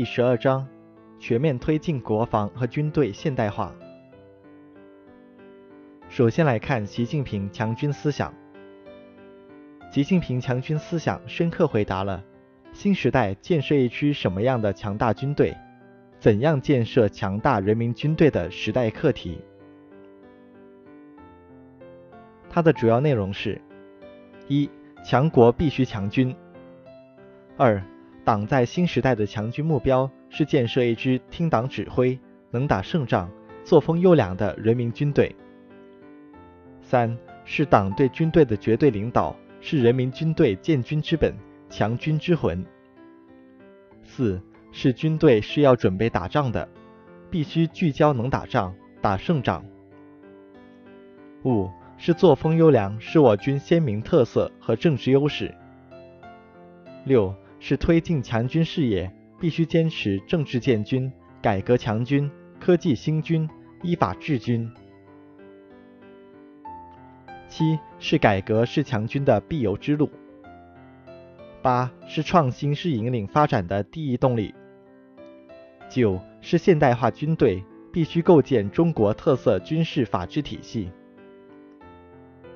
第十二章：全面推进国防和军队现代化。首先来看习近平强军思想。习近平强军思想深刻回答了新时代建设一支什么样的强大军队，怎样建设强大人民军队的时代课题。它的主要内容是：一、强国必须强军；二、党在新时代的强军目标是建设一支听党指挥、能打胜仗、作风优良的人民军队；三、是党对军队的绝对领导。是人民军队建军之本、强军之魂。四是军队是要准备打仗的，必须聚焦能打仗、打胜仗。五是作风优良，是我军鲜明特色和政治优势。六是推进强军事业，必须坚持政治建军、改革强军、科技兴军、依法治军。七是改革是强军的必由之路。八是创新是引领发展的第一动力。九是现代化军队必须构建中国特色军事法治体系。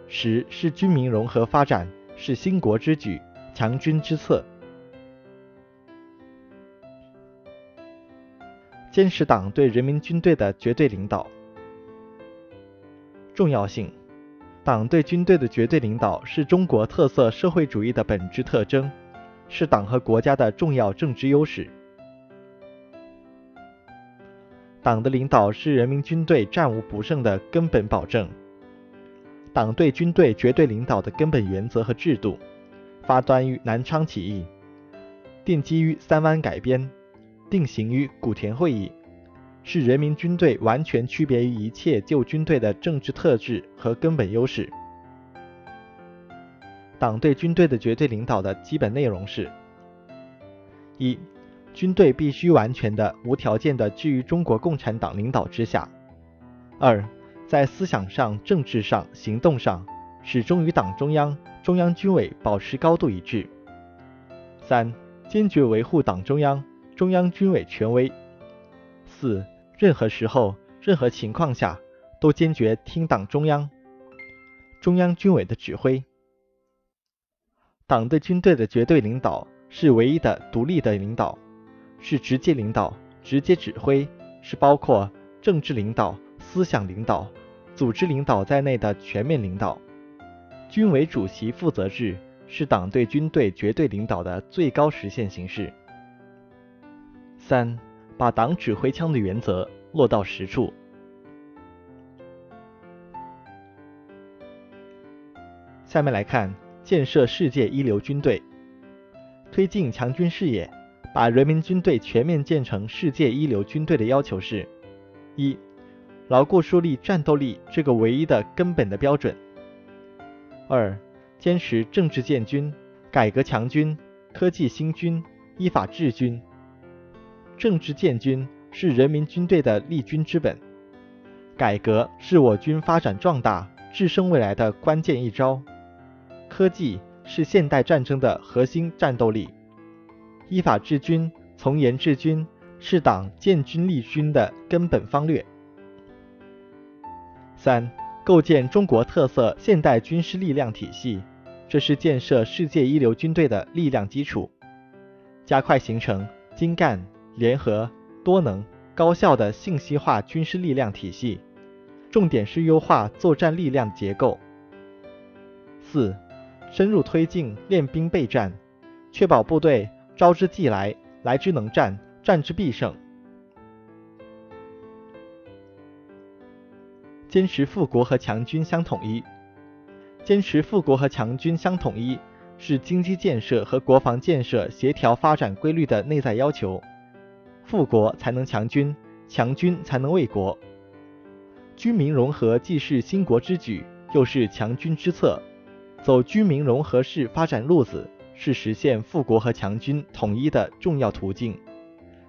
十是军民融合发展是兴国之举、强军之策。坚持党对人民军队的绝对领导。重要性。党对军队的绝对领导是中国特色社会主义的本质特征，是党和国家的重要政治优势。党的领导是人民军队战无不胜的根本保证。党对军队绝对领导的根本原则和制度，发端于南昌起义，奠基于三湾改编，定型于古田会议。是人民军队完全区别于一切旧军队的政治特质和根本优势。党对军队的绝对领导的基本内容是：一、军队必须完全的、无条件的置于中国共产党领导之下；二、在思想上、政治上、行动上，始终与党中央、中央军委保持高度一致；三、坚决维护党中央、中央军委权威；四。任何时候、任何情况下，都坚决听党中央、中央军委的指挥。党对军队的绝对领导是唯一的独立的领导，是直接领导、直接指挥，是包括政治领导、思想领导、组织领导在内的全面领导。军委主席负责制是党对军队绝对领导的最高实现形式。三。把党指挥枪的原则落到实处。下面来看建设世界一流军队，推进强军事业，把人民军队全面建成世界一流军队的要求是：一、牢固树立战斗力这个唯一的根本的标准；二、坚持政治建军、改革强军、科技兴军、依法治军。政治建军是人民军队的立军之本，改革是我军发展壮大、制胜未来的关键一招，科技是现代战争的核心战斗力，依法治军、从严治军是党建军立军的根本方略。三、构建中国特色现代军事力量体系，这是建设世界一流军队的力量基础，加快形成精干。联合、多能、高效的信息化军事力量体系，重点是优化作战力量结构。四、深入推进练兵备战，确保部队招之即来，来之能战，战之必胜。坚持富国和强军相统一，坚持富国和强军相统一，是经济建设和国防建设协调发展规律的内在要求。富国才能强军，强军才能卫国。军民融合既是兴国之举，又是强军之策。走军民融合式发展路子，是实现富国和强军统一的重要途径。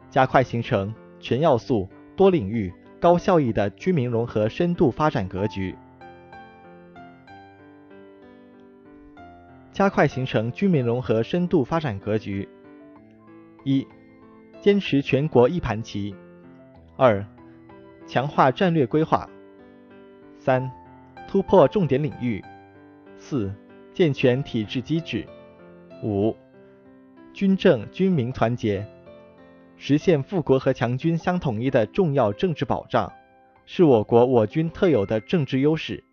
加快形成全要素、多领域、高效益的军民融合深度发展格局。加快形成军民融合深度发展格局。一。坚持全国一盘棋。二、强化战略规划。三、突破重点领域。四、健全体制机制。五、军政军民团结，实现富国和强军相统一的重要政治保障，是我国我军特有的政治优势。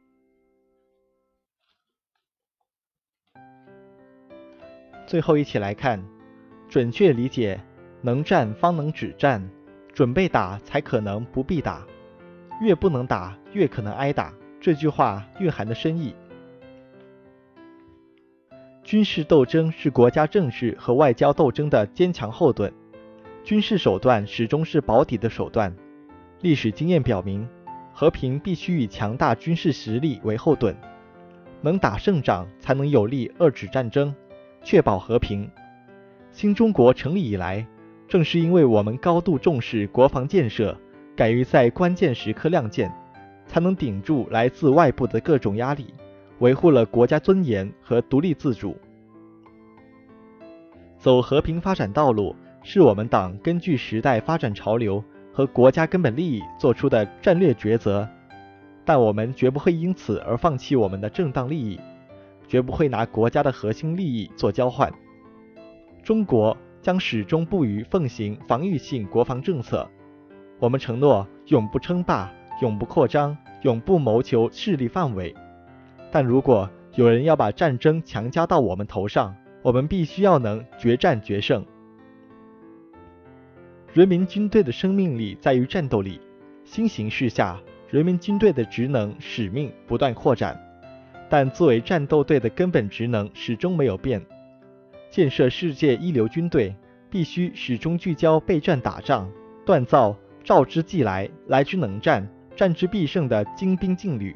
最后，一起来看，准确理解“能战方能止战，准备打才可能不必打，越不能打越可能挨打”这句话蕴含的深意。军事斗争是国家政治和外交斗争的坚强后盾，军事手段始终是保底的手段。历史经验表明，和平必须以强大军事实力为后盾，能打胜仗才能有力遏制战争。确保和平。新中国成立以来，正是因为我们高度重视国防建设，敢于在关键时刻亮剑，才能顶住来自外部的各种压力，维护了国家尊严和独立自主。走和平发展道路，是我们党根据时代发展潮流和国家根本利益做出的战略抉择，但我们绝不会因此而放弃我们的正当利益。绝不会拿国家的核心利益做交换。中国将始终不渝奉行防御性国防政策。我们承诺永不称霸、永不扩张、永不谋求势力范围。但如果有人要把战争强加到我们头上，我们必须要能决战决胜。人民军队的生命力在于战斗力。新形势下，人民军队的职能使命不断扩展。但作为战斗队的根本职能始终没有变。建设世界一流军队，必须始终聚焦备战打仗，锻造召之即来、来之能战、战之必胜的精兵劲旅。